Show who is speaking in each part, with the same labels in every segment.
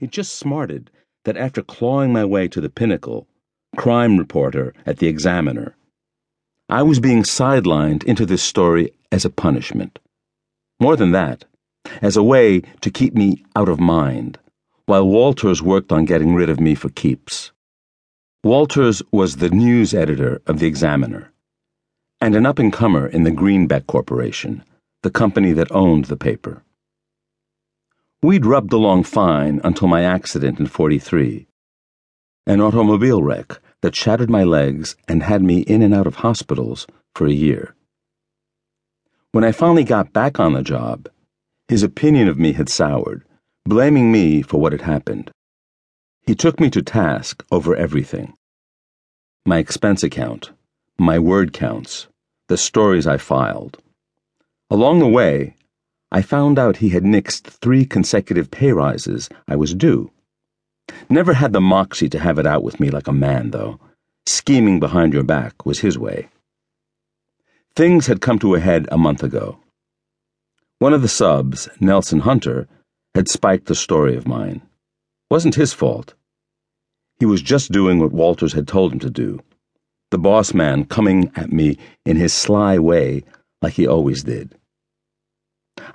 Speaker 1: It just smarted that after clawing my way to the pinnacle, crime reporter at the Examiner, I was being sidelined into this story as a punishment. More than that, as a way to keep me out of mind, while Walters worked on getting rid of me for keeps. Walters was the news editor of the Examiner and an up and comer in the Greenbeck Corporation, the company that owned the paper. We'd rubbed along fine until my accident in 43. An automobile wreck that shattered my legs and had me in and out of hospitals for a year. When I finally got back on the job, his opinion of me had soured, blaming me for what had happened. He took me to task over everything my expense account, my word counts, the stories I filed. Along the way, I found out he had nixed three consecutive pay rises I was due. Never had the moxie to have it out with me like a man, though. Scheming behind your back was his way. Things had come to a head a month ago. One of the subs, Nelson Hunter, had spiked a story of mine. Wasn't his fault. He was just doing what Walters had told him to do. The boss man coming at me in his sly way, like he always did.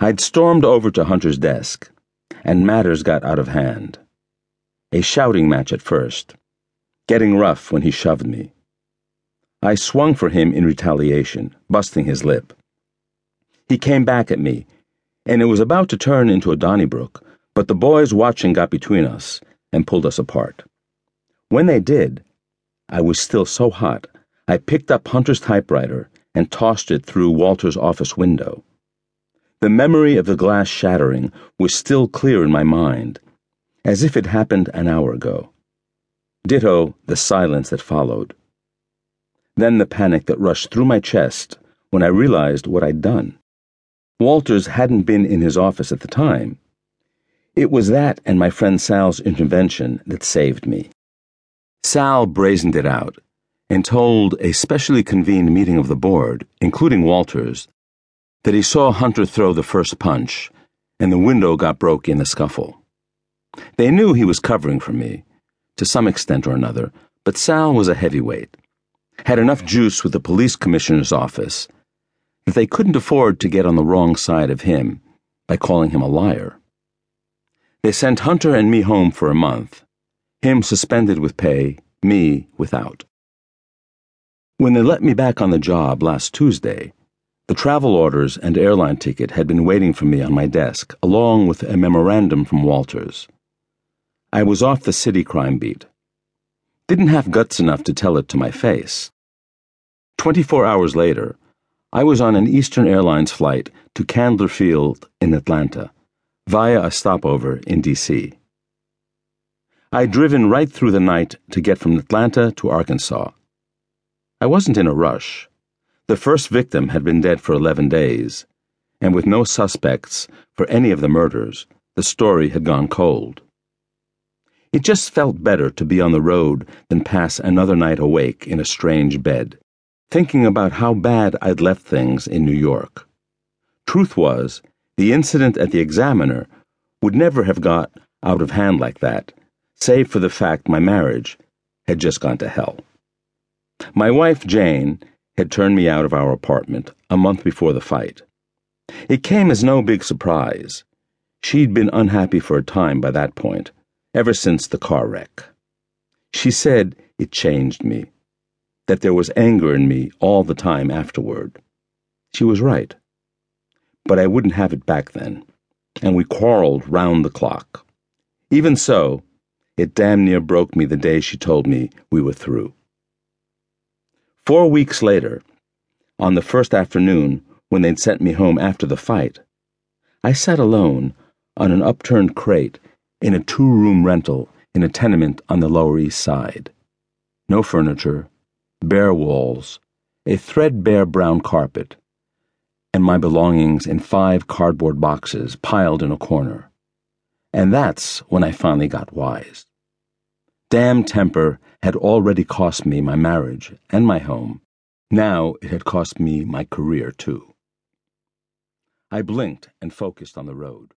Speaker 1: I'd stormed over to Hunter's desk, and matters got out of hand. A shouting match at first, getting rough when he shoved me. I swung for him in retaliation, busting his lip. He came back at me, and it was about to turn into a Donnybrook, but the boys watching got between us and pulled us apart. When they did, I was still so hot, I picked up Hunter's typewriter and tossed it through Walter's office window. The memory of the glass shattering was still clear in my mind, as if it happened an hour ago. Ditto the silence that followed. Then the panic that rushed through my chest when I realized what I'd done. Walters hadn't been in his office at the time. It was that and my friend Sal's intervention that saved me. Sal brazened it out and told a specially convened meeting of the board, including Walters, that he saw Hunter throw the first punch, and the window got broke in the scuffle. They knew he was covering for me, to some extent or another, but Sal was a heavyweight, had enough juice with the police commissioner's office that they couldn't afford to get on the wrong side of him by calling him a liar. They sent Hunter and me home for a month, him suspended with pay, me without. When they let me back on the job last Tuesday, the travel orders and airline ticket had been waiting for me on my desk, along with a memorandum from Walters. I was off the city crime beat. Didn't have guts enough to tell it to my face. Twenty four hours later, I was on an Eastern Airlines flight to Candler Field in Atlanta, via a stopover in D.C. I'd driven right through the night to get from Atlanta to Arkansas. I wasn't in a rush. The first victim had been dead for 11 days, and with no suspects for any of the murders, the story had gone cold. It just felt better to be on the road than pass another night awake in a strange bed, thinking about how bad I'd left things in New York. Truth was, the incident at the Examiner would never have got out of hand like that, save for the fact my marriage had just gone to hell. My wife, Jane, had turned me out of our apartment a month before the fight. It came as no big surprise. She'd been unhappy for a time by that point, ever since the car wreck. She said it changed me, that there was anger in me all the time afterward. She was right. But I wouldn't have it back then, and we quarreled round the clock. Even so, it damn near broke me the day she told me we were through. Four weeks later, on the first afternoon when they'd sent me home after the fight, I sat alone on an upturned crate in a two room rental in a tenement on the Lower East Side. No furniture, bare walls, a threadbare brown carpet, and my belongings in five cardboard boxes piled in a corner. And that's when I finally got wise. Damn temper had already cost me my marriage and my home. Now it had cost me my career, too. I blinked and focused on the road.